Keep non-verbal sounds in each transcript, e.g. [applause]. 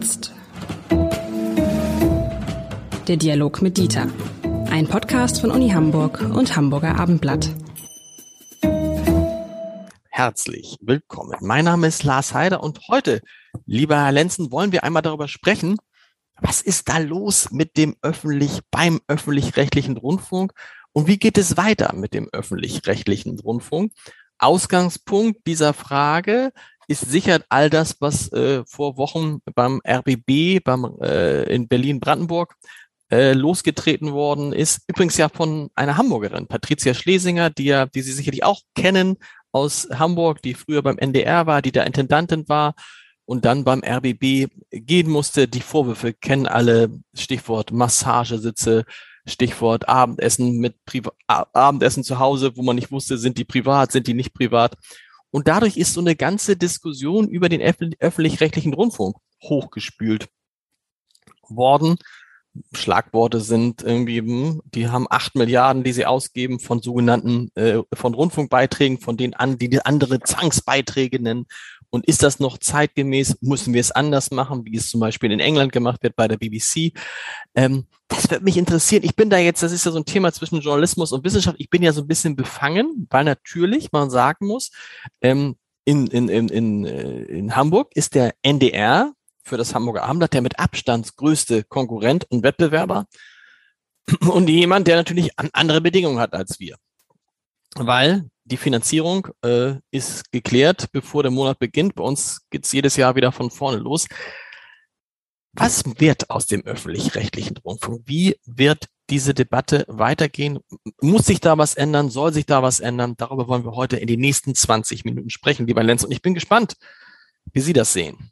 jetzt. Der Dialog mit Dieter. Ein Podcast von Uni Hamburg und Hamburger Abendblatt. Herzlich willkommen. Mein Name ist Lars Heider und heute, lieber Herr Lenzen, wollen wir einmal darüber sprechen, was ist da los mit dem öffentlich, beim öffentlich-rechtlichen Rundfunk und wie geht es weiter mit dem öffentlich-rechtlichen Rundfunk? Ausgangspunkt dieser Frage ist sicher all das, was äh, vor Wochen beim RBB, beim, äh, in Berlin-Brandenburg äh, losgetreten worden ist. Übrigens ja von einer Hamburgerin, Patricia Schlesinger, die ja, die Sie sicherlich auch kennen aus Hamburg, die früher beim NDR war, die da Intendantin war und dann beim RBB gehen musste. Die Vorwürfe kennen alle, Stichwort Massagesitze, Stichwort Abendessen mit Priva Abendessen zu Hause, wo man nicht wusste, sind die privat, sind die nicht privat. Und dadurch ist so eine ganze Diskussion über den öffentlich-rechtlichen Rundfunk hochgespült worden. Schlagworte sind irgendwie, hm, die haben acht Milliarden, die sie ausgeben von sogenannten, äh, von Rundfunkbeiträgen, von denen an, die, die andere Zwangsbeiträge nennen. Und ist das noch zeitgemäß? Müssen wir es anders machen, wie es zum Beispiel in England gemacht wird bei der BBC? Ähm, das wird mich interessieren. Ich bin da jetzt, das ist ja so ein Thema zwischen Journalismus und Wissenschaft. Ich bin ja so ein bisschen befangen, weil natürlich man sagen muss, ähm, in, in, in, in, äh, in Hamburg ist der NDR für das Hamburger Abendblatt der mit Abstand größte Konkurrent und Wettbewerber [clears throat] und jemand, der natürlich andere Bedingungen hat als wir. Weil die Finanzierung äh, ist geklärt, bevor der Monat beginnt. Bei uns geht's jedes Jahr wieder von vorne los. Was wird aus dem öffentlich-rechtlichen Rundfunk? Wie wird diese Debatte weitergehen? Muss sich da was ändern? Soll sich da was ändern? Darüber wollen wir heute in den nächsten 20 Minuten sprechen, lieber Lenz. Und ich bin gespannt, wie Sie das sehen.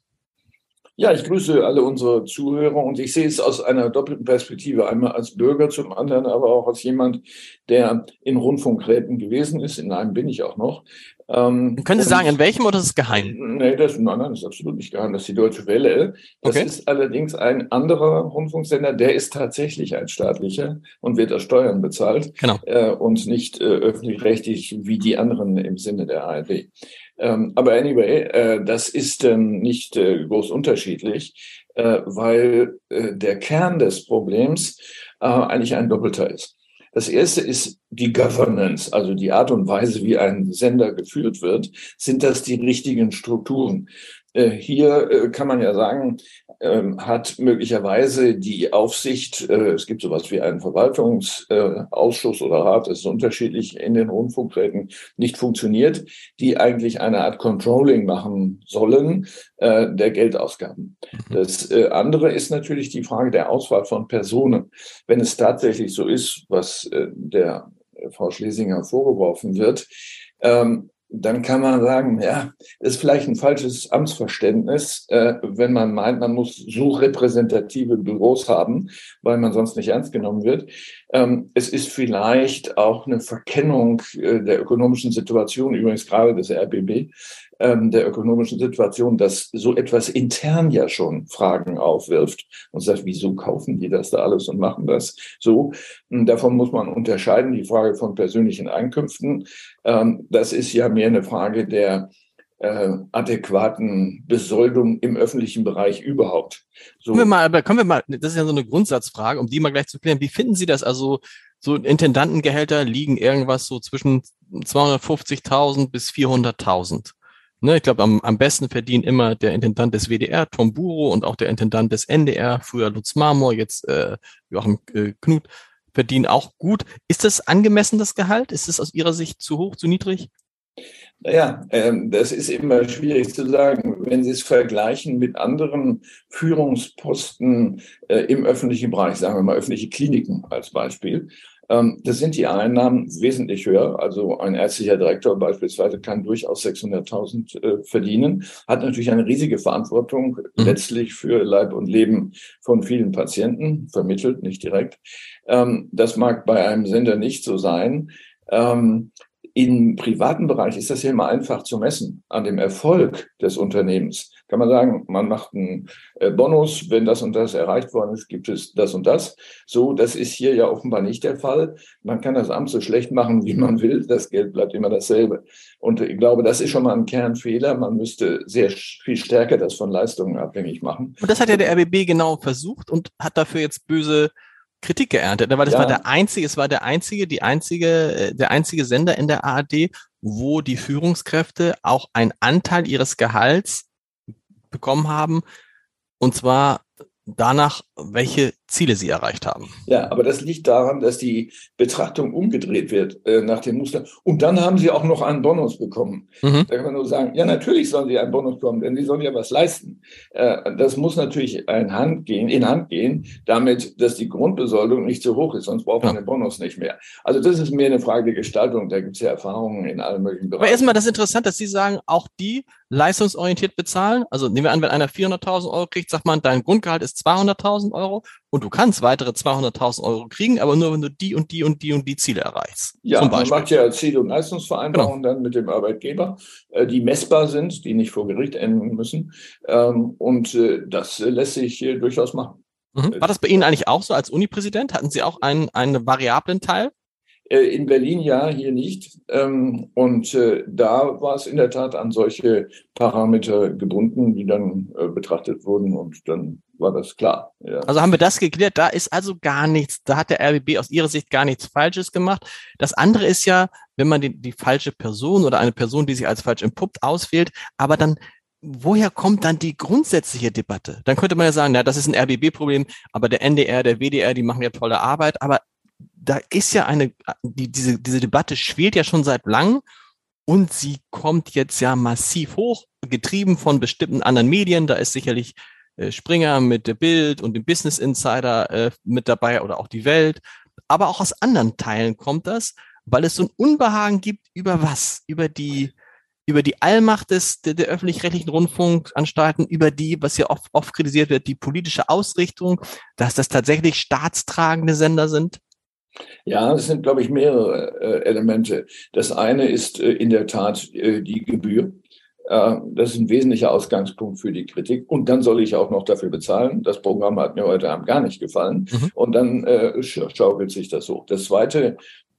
Ja, ich grüße alle unsere Zuhörer und ich sehe es aus einer doppelten Perspektive. Einmal als Bürger, zum anderen aber auch als jemand, der in Rundfunkräten gewesen ist. In einem bin ich auch noch. Ähm, Können Sie sagen, in welchem oder ist es geheim? Nee, das, nein, nein, das ist absolut nicht geheim. Das ist die Deutsche Welle. Das okay. ist allerdings ein anderer Rundfunksender, der ist tatsächlich ein staatlicher und wird aus Steuern bezahlt. Genau. Äh, und nicht äh, öffentlich-rechtlich wie die anderen im Sinne der ARD. Ähm, aber anyway, äh, das ist ähm, nicht äh, groß unterschiedlich, äh, weil äh, der Kern des Problems äh, eigentlich ein doppelter ist. Das erste ist die Governance, also die Art und Weise, wie ein Sender geführt wird. Sind das die richtigen Strukturen? Äh, hier äh, kann man ja sagen, ähm, hat möglicherweise die Aufsicht, äh, es gibt sowas wie einen Verwaltungsausschuss oder Rat, das ist unterschiedlich in den Rundfunkräten, nicht funktioniert, die eigentlich eine Art Controlling machen sollen der Geldausgaben. Mhm. Das andere ist natürlich die Frage der Auswahl von Personen. Wenn es tatsächlich so ist, was der Frau Schlesinger vorgeworfen wird, ähm, dann kann man sagen, ja, ist vielleicht ein falsches Amtsverständnis, äh, wenn man meint, man muss so repräsentative Büros haben, weil man sonst nicht ernst genommen wird. Ähm, es ist vielleicht auch eine Verkennung äh, der ökonomischen Situation, übrigens gerade des RBB, ähm, der ökonomischen Situation, dass so etwas intern ja schon Fragen aufwirft und sagt, wieso kaufen die das da alles und machen das so? Und davon muss man unterscheiden, die Frage von persönlichen Einkünften. Ähm, das ist ja mehr eine Frage der äh, adäquaten Besoldung im öffentlichen Bereich überhaupt. So. Können wir mal, aber können wir mal, das ist ja so eine Grundsatzfrage, um die mal gleich zu klären. Wie finden Sie das? Also so Intendantengehälter liegen irgendwas so zwischen 250.000 bis 400.000. Ne, ich glaube, am, am besten verdient immer der Intendant des WDR, Tom Buro, und auch der Intendant des NDR, früher Lutz Marmor, jetzt äh, Joachim äh, Knut, verdienen auch gut. Ist das angemessen, das Gehalt? Ist es aus Ihrer Sicht zu hoch, zu niedrig? Naja, ähm, das ist immer schwierig zu sagen. Wenn Sie es vergleichen mit anderen Führungsposten äh, im öffentlichen Bereich, sagen wir mal öffentliche Kliniken als Beispiel, das sind die Einnahmen wesentlich höher. Also ein ärztlicher Direktor beispielsweise kann durchaus 600.000 äh, verdienen, hat natürlich eine riesige Verantwortung mhm. letztlich für Leib und Leben von vielen Patienten, vermittelt, nicht direkt. Ähm, das mag bei einem Sender nicht so sein. Ähm, Im privaten Bereich ist das ja immer einfach zu messen an dem Erfolg des Unternehmens. Kann man sagen, man macht einen äh, Bonus, wenn das und das erreicht worden ist, gibt es das und das. So, das ist hier ja offenbar nicht der Fall. Man kann das Amt so schlecht machen, wie man will. Das Geld bleibt immer dasselbe. Und ich glaube, das ist schon mal ein Kernfehler. Man müsste sehr viel stärker das von Leistungen abhängig machen. Und das hat ja der RBB genau versucht und hat dafür jetzt böse Kritik geerntet, ne? weil das ja. war der einzige, es war der einzige, die einzige, äh, der einzige Sender in der ARD, wo die Führungskräfte auch einen Anteil ihres Gehalts bekommen haben, und zwar danach, welche Ziele sie erreicht haben. Ja, aber das liegt daran, dass die Betrachtung umgedreht wird äh, nach dem Muster. Und dann haben sie auch noch einen Bonus bekommen. Mhm. Da kann man nur sagen, ja, natürlich sollen sie einen Bonus bekommen, denn sie sollen ja was leisten. Äh, das muss natürlich in Hand gehen, in Hand gehen, damit, dass die Grundbesoldung nicht zu hoch ist, sonst braucht man ja. den Bonus nicht mehr. Also das ist mehr eine Frage der Gestaltung. Da gibt es ja Erfahrungen in allen möglichen Bereichen. Aber erstmal, das ist interessant, dass Sie sagen, auch die leistungsorientiert bezahlen. Also nehmen wir an, wenn einer 400.000 Euro kriegt, sagt man, dein Grundgehalt ist 200.000 Euro und du kannst weitere 200.000 Euro kriegen, aber nur wenn du die und die und die und die Ziele erreichst. Ja, man macht ja Ziel- und Leistungsvereinbarungen genau. dann mit dem Arbeitgeber, äh, die messbar sind, die nicht vor Gericht enden müssen. Ähm, und äh, das lässt sich durchaus machen. Mhm. War das bei Ihnen eigentlich auch so als Unipräsident? Hatten Sie auch einen, einen variablen Teil? Äh, in Berlin ja, hier nicht. Ähm, und da war es in der Tat an solche Parameter gebunden, die dann betrachtet wurden und dann war das klar. Ja. Also haben wir das geklärt, da ist also gar nichts, da hat der RBB aus Ihrer Sicht gar nichts Falsches gemacht. Das andere ist ja, wenn man die, die falsche Person oder eine Person, die sich als falsch entpuppt, auswählt, aber dann woher kommt dann die grundsätzliche Debatte? Dann könnte man ja sagen, na, das ist ein RBB-Problem, aber der NDR, der WDR, die machen ja tolle Arbeit, aber da ist ja eine, die, diese, diese Debatte schwelt ja schon seit langem und sie kommt jetzt ja massiv hoch, getrieben von bestimmten anderen Medien. Da ist sicherlich äh, Springer mit der Bild und dem Business Insider äh, mit dabei oder auch die Welt. Aber auch aus anderen Teilen kommt das, weil es so ein Unbehagen gibt über was? Über die, über die Allmacht des, der, der öffentlich-rechtlichen Rundfunkanstalten, über die, was ja oft, oft kritisiert wird, die politische Ausrichtung, dass das tatsächlich staatstragende Sender sind? Ja, es sind, glaube ich, mehrere äh, Elemente. Das eine ist äh, in der Tat äh, die Gebühr. Äh, das ist ein wesentlicher Ausgangspunkt für die Kritik. Und dann soll ich auch noch dafür bezahlen. Das Programm hat mir heute Abend gar nicht gefallen. Mhm. Und dann äh, schaukelt sich das hoch. Das Zweite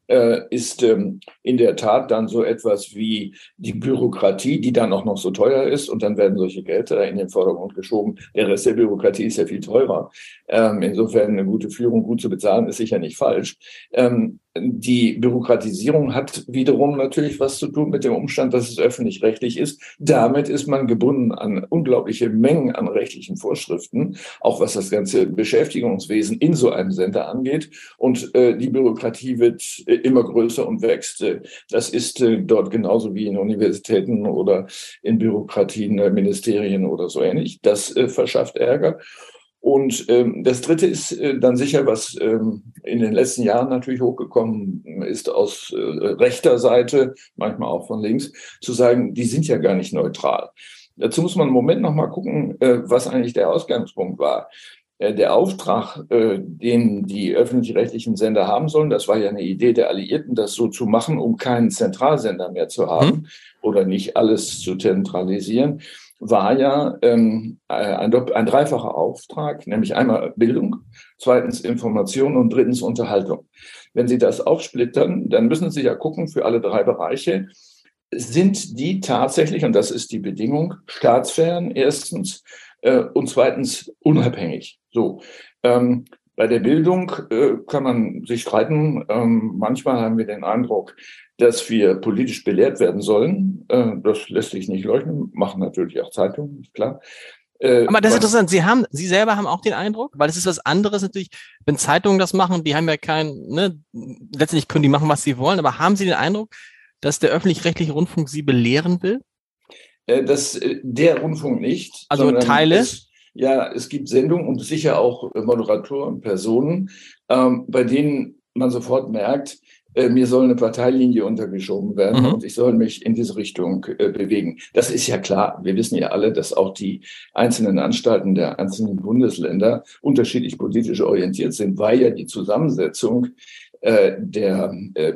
äh, ist ähm, in der Tat dann so etwas wie die Bürokratie, die dann auch noch so teuer ist und dann werden solche Gelder in den Vordergrund geschoben. Der Rest der Bürokratie ist ja viel teurer. Ähm, insofern eine gute Führung gut zu bezahlen ist sicher nicht falsch. Ähm, die Bürokratisierung hat wiederum natürlich was zu tun mit dem Umstand, dass es öffentlich-rechtlich ist. Damit ist man gebunden an unglaubliche Mengen an rechtlichen Vorschriften, auch was das ganze Beschäftigungswesen in so einem Sender angeht. Und äh, die Bürokratie wird äh, immer größer und wächst. Das ist äh, dort genauso wie in Universitäten oder in Bürokratien, äh, Ministerien oder so ähnlich. Das äh, verschafft Ärger. Und ähm, das Dritte ist äh, dann sicher, was ähm, in den letzten Jahren natürlich hochgekommen ist aus äh, rechter Seite, manchmal auch von links, zu sagen, die sind ja gar nicht neutral. Dazu muss man im Moment noch mal gucken, äh, was eigentlich der Ausgangspunkt war. Äh, der Auftrag, äh, den die öffentlich-rechtlichen Sender haben sollen, das war ja eine Idee der Alliierten, das so zu machen, um keinen Zentralsender mehr zu haben mhm. oder nicht alles zu zentralisieren war ja ähm, ein, ein dreifacher Auftrag, nämlich einmal Bildung, zweitens Information und drittens Unterhaltung. Wenn Sie das aufsplittern, dann müssen Sie ja gucken für alle drei Bereiche, sind die tatsächlich, und das ist die Bedingung, staatsfern erstens äh, und zweitens unabhängig. So. Ähm, bei der Bildung äh, kann man sich streiten. Ähm, manchmal haben wir den Eindruck, dass wir politisch belehrt werden sollen. Äh, das lässt sich nicht leugnen, machen natürlich auch Zeitungen, ist klar. Äh, Aber das ist interessant. Sie haben, Sie selber haben auch den Eindruck, weil es ist was anderes natürlich, wenn Zeitungen das machen, die haben ja kein, ne, letztendlich können die machen, was sie wollen, aber haben Sie den Eindruck, dass der öffentlich-rechtliche Rundfunk Sie belehren will? Äh, das, der Rundfunk nicht. Also Teile? Es, ja, es gibt Sendungen und sicher auch Moderatoren, Personen, ähm, bei denen man sofort merkt, äh, mir soll eine Parteilinie untergeschoben werden mhm. und ich soll mich in diese Richtung äh, bewegen. Das ist ja klar. Wir wissen ja alle, dass auch die einzelnen Anstalten der einzelnen Bundesländer unterschiedlich politisch orientiert sind, weil ja die Zusammensetzung äh, der äh,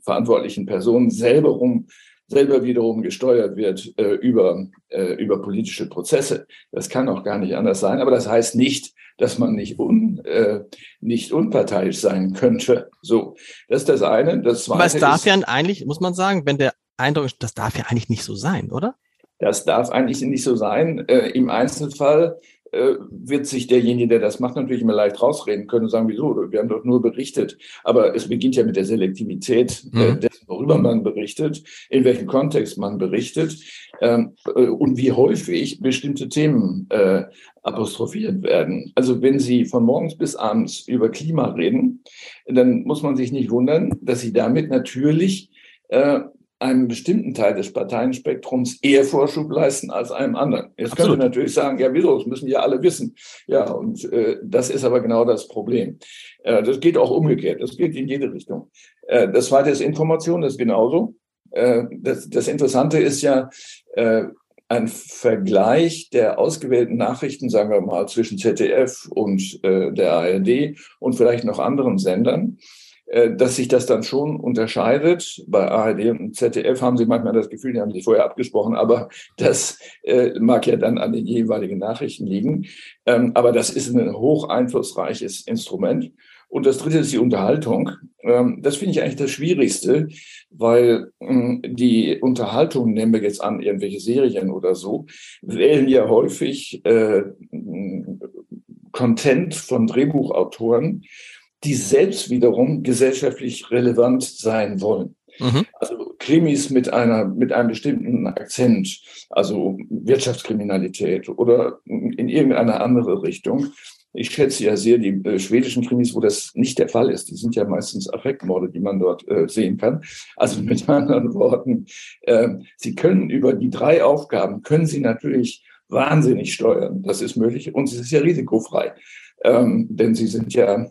verantwortlichen Person selber rum selber wiederum gesteuert wird äh, über, äh, über politische Prozesse. Das kann auch gar nicht anders sein. Aber das heißt nicht, dass man nicht, un, äh, nicht unparteiisch sein könnte. So, das ist das eine. Das zweite Aber es darf ist, ja eigentlich, muss man sagen, wenn der Eindruck ist, das darf ja eigentlich nicht so sein, oder? Das darf eigentlich nicht so sein. Äh, Im Einzelfall äh, wird sich derjenige, der das macht, natürlich immer leicht rausreden können und sagen, wieso, wir haben doch nur berichtet. Aber es beginnt ja mit der Selektivität äh, mhm. dessen, worüber man berichtet, in welchem Kontext man berichtet ähm, äh, und wie häufig bestimmte Themen äh, apostrophiert werden. Also wenn Sie von morgens bis abends über Klima reden, dann muss man sich nicht wundern, dass Sie damit natürlich äh, einem bestimmten Teil des Parteienspektrums eher Vorschub leisten als einem anderen. Jetzt Absolut. könnte natürlich sagen, ja, wieso, das müssen ja alle wissen. Ja, und äh, das ist aber genau das Problem. Äh, das geht auch umgekehrt, das geht in jede Richtung. Äh, das zweite ist Information, das ist genauso. Äh, das, das Interessante ist ja, äh, ein Vergleich der ausgewählten Nachrichten, sagen wir mal, zwischen ZDF und äh, der ARD und vielleicht noch anderen Sendern. Äh, dass sich das dann schon unterscheidet. Bei ARD und ZDF haben Sie manchmal das Gefühl, die haben sich vorher abgesprochen, aber [laughs] das äh, mag ja dann an den jeweiligen Nachrichten liegen. Ähm, aber das ist ein hoch einflussreiches Instrument. Und das dritte ist die Unterhaltung. Ähm, das finde ich eigentlich das Schwierigste, weil ähm, die Unterhaltung, nehmen wir jetzt an, irgendwelche Serien oder so, wählen ja häufig äh, Content von Drehbuchautoren, die selbst wiederum gesellschaftlich relevant sein wollen. Mhm. Also Krimis mit einer, mit einem bestimmten Akzent, also Wirtschaftskriminalität oder in irgendeine andere Richtung. Ich schätze ja sehr die äh, schwedischen Krimis, wo das nicht der Fall ist. Die sind ja meistens Affektmorde, die man dort äh, sehen kann. Also mit [laughs] anderen Worten, äh, Sie können über die drei Aufgaben, können Sie natürlich wahnsinnig steuern. Das ist möglich und es ist ja risikofrei. Ähm, denn Sie sind ja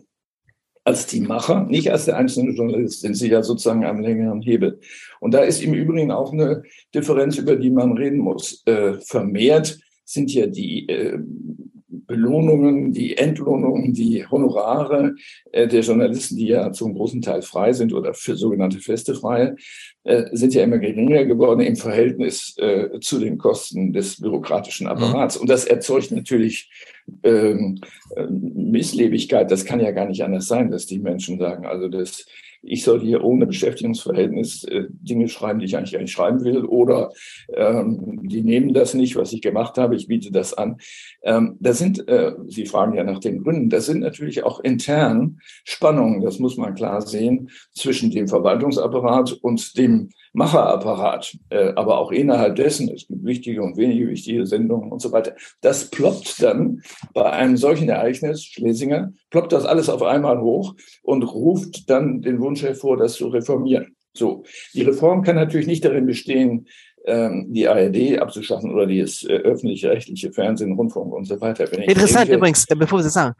als die Macher, nicht als der einzelne Journalist, sind sie ja sozusagen am längeren Hebel. Und da ist im Übrigen auch eine Differenz, über die man reden muss. Äh, vermehrt sind ja die äh, Belohnungen, die Entlohnungen, die Honorare äh, der Journalisten, die ja zum großen Teil frei sind oder für sogenannte feste Freie, äh, sind ja immer geringer geworden im Verhältnis äh, zu den Kosten des bürokratischen Apparats. Mhm. Und das erzeugt natürlich ähm, äh, Misslebigkeit. Das kann ja gar nicht anders sein, dass die Menschen sagen, also das ich soll hier ohne Beschäftigungsverhältnis äh, Dinge schreiben, die ich eigentlich gar nicht schreiben will, oder ähm, die nehmen das nicht, was ich gemacht habe, ich biete das an. Ähm, das sind, äh, Sie fragen ja nach den Gründen, das sind natürlich auch intern Spannungen, das muss man klar sehen, zwischen dem Verwaltungsapparat und dem Macherapparat, äh, aber auch innerhalb dessen, es gibt wichtige und wenige wichtige Sendungen und so weiter. Das ploppt dann bei einem solchen Ereignis, Schlesinger, ploppt das alles auf einmal hoch und ruft dann den Wunsch hervor, das zu reformieren. So, die Reform kann natürlich nicht darin bestehen, ähm, die ARD abzuschaffen oder das äh, öffentlich-rechtliche Fernsehen, Rundfunk und so weiter. Interessant denke, übrigens, äh, bevor wir das sagen,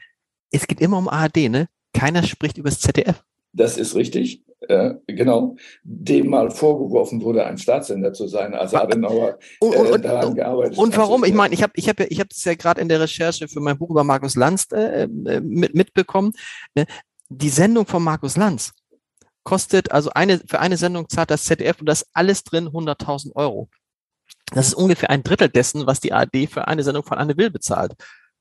es geht immer um ARD, ne? Keiner spricht über das ZDF. Das ist richtig, äh, genau, dem mal vorgeworfen wurde, ein Staatssender zu sein, als Adenauer und, und, äh, daran gearbeitet hat. Und warum? Ich meine, ich habe ich hab, ich hab das ja gerade in der Recherche für mein Buch über Markus Lanz äh, äh, mit, mitbekommen. Ne? Die Sendung von Markus Lanz kostet, also eine, für eine Sendung zahlt das ZDF und das alles drin 100.000 Euro. Das ist ungefähr ein Drittel dessen, was die ARD für eine Sendung von Anne Will bezahlt.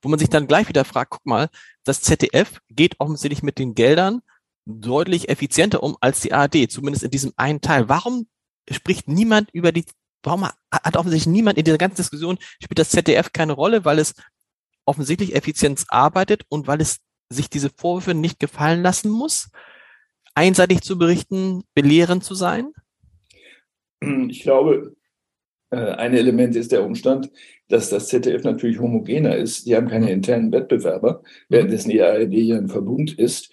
Wo man sich dann gleich wieder fragt, guck mal, das ZDF geht offensichtlich mit den Geldern deutlich effizienter um als die ARD, zumindest in diesem einen Teil. Warum spricht niemand über die, warum hat offensichtlich niemand in dieser ganzen Diskussion, spielt das ZDF keine Rolle, weil es offensichtlich effizient arbeitet und weil es sich diese Vorwürfe nicht gefallen lassen muss, einseitig zu berichten, belehrend zu sein? Ich glaube, äh, ein Element ist der Umstand, dass das ZDF natürlich homogener ist. Die haben keine internen Wettbewerber, währenddessen die ARD ja ein Verbund ist,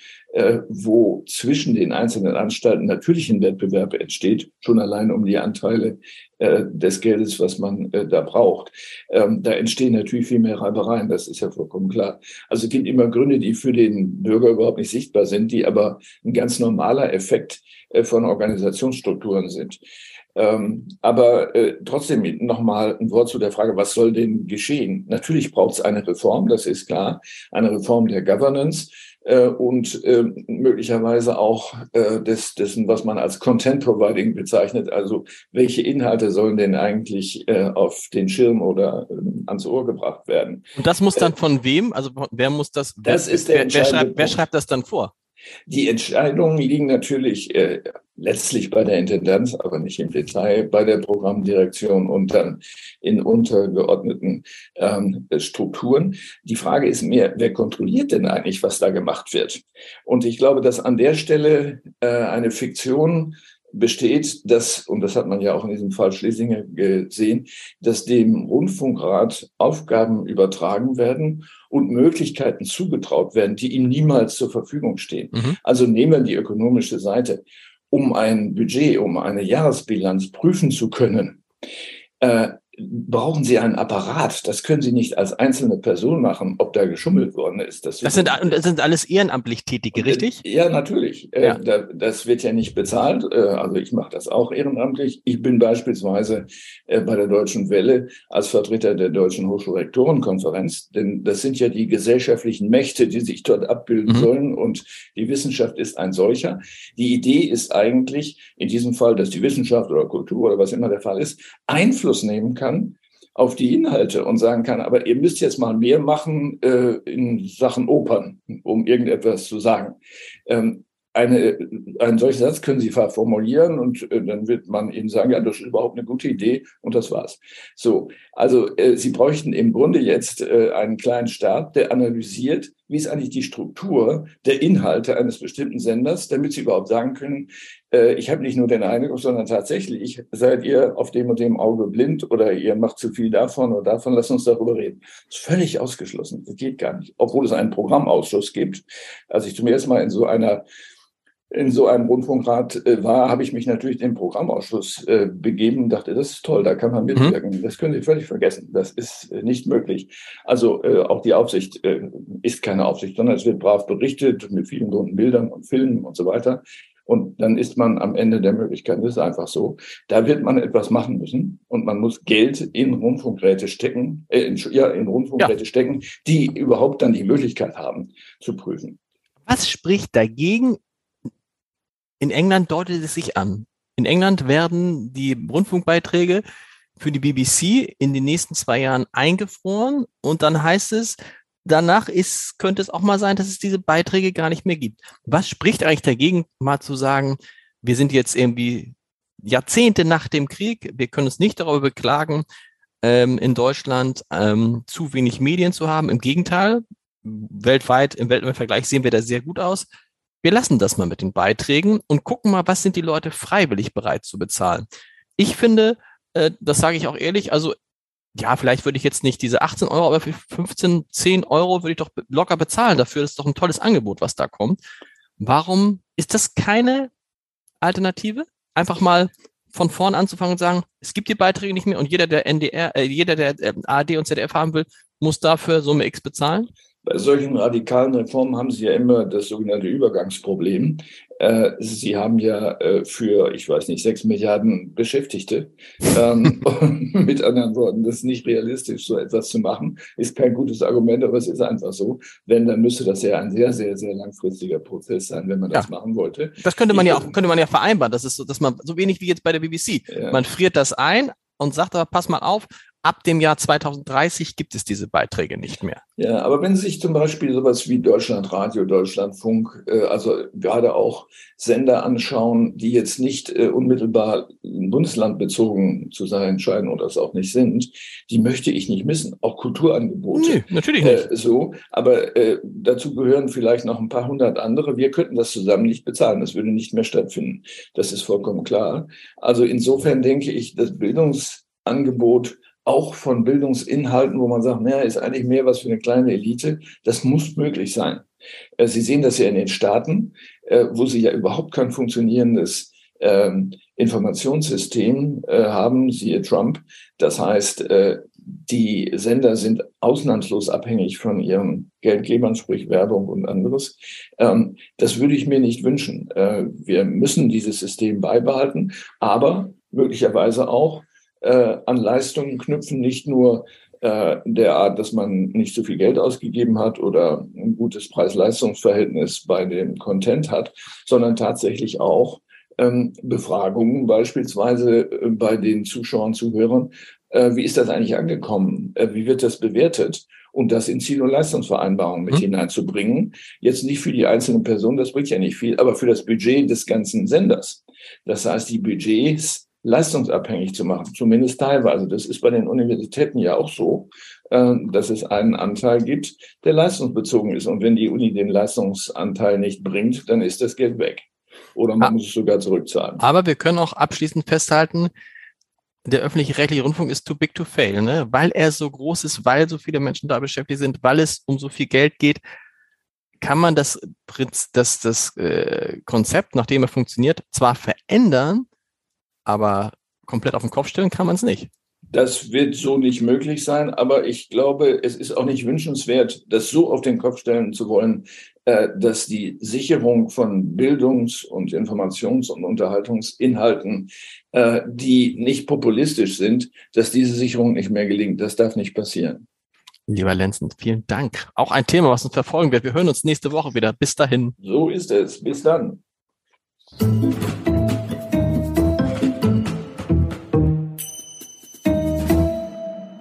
wo zwischen den einzelnen Anstalten natürlich ein Wettbewerb entsteht, schon allein um die Anteile äh, des Geldes, was man äh, da braucht. Ähm, da entstehen natürlich viel mehr Reibereien, das ist ja vollkommen klar. Also es gibt immer Gründe, die für den Bürger überhaupt nicht sichtbar sind, die aber ein ganz normaler Effekt äh, von Organisationsstrukturen sind. Ähm, aber äh, trotzdem nochmal ein Wort zu der Frage, was soll denn geschehen? Natürlich braucht es eine Reform, das ist klar, eine Reform der Governance äh, und äh, möglicherweise auch äh, des, dessen, was man als Content Providing bezeichnet. Also welche Inhalte sollen denn eigentlich äh, auf den Schirm oder äh, ans Ohr gebracht werden? Und das muss dann von wem? Also wer muss das? Das wer, ist der wer, wer, schreibt, wer schreibt das dann vor? Die Entscheidungen liegen natürlich äh, letztlich bei der Intendanz, aber nicht im Detail, bei der Programmdirektion und dann in untergeordneten ähm, Strukturen. Die Frage ist mehr, wer kontrolliert denn eigentlich, was da gemacht wird? Und ich glaube, dass an der Stelle äh, eine Fiktion besteht, dass, und das hat man ja auch in diesem Fall Schlesinger gesehen, dass dem Rundfunkrat Aufgaben übertragen werden und Möglichkeiten zugetraut werden, die ihm niemals zur Verfügung stehen. Mhm. Also nehmen wir die ökonomische Seite. Um ein Budget, um eine Jahresbilanz prüfen zu können, äh, brauchen Sie einen Apparat. Das können Sie nicht als einzelne Person machen, ob da geschummelt worden ist. Das, das, sind, das sind alles ehrenamtlich Tätige, richtig? Ja, natürlich. Äh, ja. Das wird ja nicht bezahlt. Äh, also ich mache das auch ehrenamtlich. Ich bin beispielsweise äh, bei der Deutschen Welle als Vertreter der Deutschen Hochschulrektorenkonferenz, denn das sind ja die gesellschaftlichen Mächte, die sich dort abbilden mhm. sollen und die Wissenschaft ist ein solcher. Die Idee ist eigentlich in diesem Fall, dass die Wissenschaft oder Kultur oder was immer der Fall ist, Einfluss nehmen kann kann auf die Inhalte und sagen kann, aber ihr müsst jetzt mal mehr machen äh, in Sachen Opern, um irgendetwas zu sagen. Ähm, eine, einen solchen Satz können Sie formulieren und äh, dann wird man Ihnen sagen, ja, das ist überhaupt eine gute Idee und das war's. So, also äh, Sie bräuchten im Grunde jetzt äh, einen kleinen Staat, der analysiert, wie ist eigentlich die Struktur der Inhalte eines bestimmten Senders, damit Sie überhaupt sagen können, äh, ich habe nicht nur den Eindruck, sondern tatsächlich seid ihr auf dem und dem Auge blind oder ihr macht zu viel davon oder davon, lasst uns darüber reden. Das ist völlig ausgeschlossen. Das geht gar nicht. Obwohl es einen Programmausschuss gibt. Als ich zum ersten Mal in so einer in so einem Rundfunkrat äh, war, habe ich mich natürlich dem Programmausschuss äh, begeben und dachte, das ist toll, da kann man mhm. mitwirken. Mhm. Das können Sie völlig vergessen. Das ist äh, nicht möglich. Also auch die Aufsicht ist keine Aufsicht, sondern es wird brav berichtet mit vielen bunten Bildern und Filmen und so weiter. Und dann ist man am Ende der Möglichkeit. Das ist einfach so. Da wird man etwas machen müssen und man muss Geld in Rundfunkgeräte stecken, äh, in, ja, in Rundfunkgeräte ja. stecken, die überhaupt dann die Möglichkeit haben zu prüfen. Was spricht dagegen, in England deutet es sich an. In England werden die Rundfunkbeiträge für die BBC in den nächsten zwei Jahren eingefroren und dann heißt es, danach ist, könnte es auch mal sein, dass es diese Beiträge gar nicht mehr gibt. Was spricht eigentlich dagegen, mal zu sagen, wir sind jetzt irgendwie Jahrzehnte nach dem Krieg, wir können uns nicht darüber beklagen, ähm, in Deutschland ähm, zu wenig Medien zu haben. Im Gegenteil, weltweit, im Weltvergleich sehen wir da sehr gut aus wir lassen das mal mit den Beiträgen und gucken mal, was sind die Leute freiwillig bereit zu bezahlen. Ich finde, äh, das sage ich auch ehrlich, also ja, vielleicht würde ich jetzt nicht diese 18 Euro, aber für 15, 10 Euro würde ich doch locker bezahlen dafür. Das ist doch ein tolles Angebot, was da kommt. Warum ist das keine Alternative? Einfach mal von vorn anzufangen und sagen, es gibt die Beiträge nicht mehr und jeder, der NDR, äh, jeder, der äh, ARD und ZDF haben will, muss dafür Summe X bezahlen? Bei solchen radikalen Reformen haben Sie ja immer das sogenannte Übergangsproblem. Äh, Sie haben ja äh, für, ich weiß nicht, sechs Milliarden Beschäftigte. Ähm, [laughs] [laughs] mit anderen Worten, das ist nicht realistisch, so etwas zu machen. Ist kein gutes Argument, aber es ist einfach so. Wenn, dann müsste das ja ein sehr, sehr, sehr langfristiger Prozess sein, wenn man das ja. machen wollte. Das könnte man ich, ja auch, könnte man ja vereinbaren. Das ist so, dass man, so wenig wie jetzt bei der BBC. Ja. Man friert das ein, und sagt aber, pass mal auf, ab dem Jahr 2030 gibt es diese Beiträge nicht mehr. Ja, aber wenn Sie sich zum Beispiel sowas wie Deutschlandradio, Deutschlandfunk, äh, also gerade auch Sender anschauen, die jetzt nicht äh, unmittelbar bundeslandbezogen zu sein scheinen oder es auch nicht sind, die möchte ich nicht missen. Auch Kulturangebote. Nee, natürlich nicht. Äh, so, aber äh, dazu gehören vielleicht noch ein paar hundert andere. Wir könnten das zusammen nicht bezahlen. Das würde nicht mehr stattfinden. Das ist vollkommen klar. Also insofern denke ich, das Bildungsangebot auch von Bildungsinhalten, wo man sagt, naja, ist eigentlich mehr was für eine kleine Elite. Das muss möglich sein. Äh, Sie sehen das ja in den Staaten, äh, wo Sie ja überhaupt kein funktionierendes ähm, Informationssystem äh, haben, siehe Trump. Das heißt, die Sender sind ausnahmslos abhängig von ihren Geldgebern, sprich Werbung und anderes. Ähm, das würde ich mir nicht wünschen. Wir müssen dieses System beibehalten, aber möglicherweise auch äh, an Leistungen knüpfen, nicht nur äh, der Art, dass man nicht so viel Geld ausgegeben hat oder ein gutes Preis-Leistungs-Verhältnis bei dem Content hat, sondern tatsächlich auch ähm, Befragungen beispielsweise äh, bei den Zuschauern, Zuhörern. Äh, wie ist das eigentlich angekommen? Äh, wie wird das bewertet? Und das in Ziel- und Leistungsvereinbarungen mit mhm. hineinzubringen. Jetzt nicht für die einzelnen Personen, das bringt ja nicht viel, aber für das Budget des ganzen Senders. Das heißt, die Budgets leistungsabhängig zu machen, zumindest teilweise. Das ist bei den Universitäten ja auch so, äh, dass es einen Anteil gibt, der leistungsbezogen ist. Und wenn die Uni den Leistungsanteil nicht bringt, dann ist das Geld weg. Oder man ah, muss es sogar zurückzahlen. Aber wir können auch abschließend festhalten, der öffentlich-rechtliche Rundfunk ist too big to fail, ne? weil er so groß ist, weil so viele Menschen da beschäftigt sind, weil es um so viel Geld geht, kann man das, das, das äh, Konzept, nachdem er funktioniert, zwar verändern, aber komplett auf den Kopf stellen kann man es nicht. Das wird so nicht möglich sein, aber ich glaube, es ist auch nicht wünschenswert, das so auf den Kopf stellen zu wollen, äh, dass die Sicherung von Bildungs- und Informations- und Unterhaltungsinhalten, äh, die nicht populistisch sind, dass diese Sicherung nicht mehr gelingt. Das darf nicht passieren. Lieber Lenzen, vielen Dank. Auch ein Thema, was uns verfolgen wird. Wir hören uns nächste Woche wieder. Bis dahin. So ist es. Bis dann.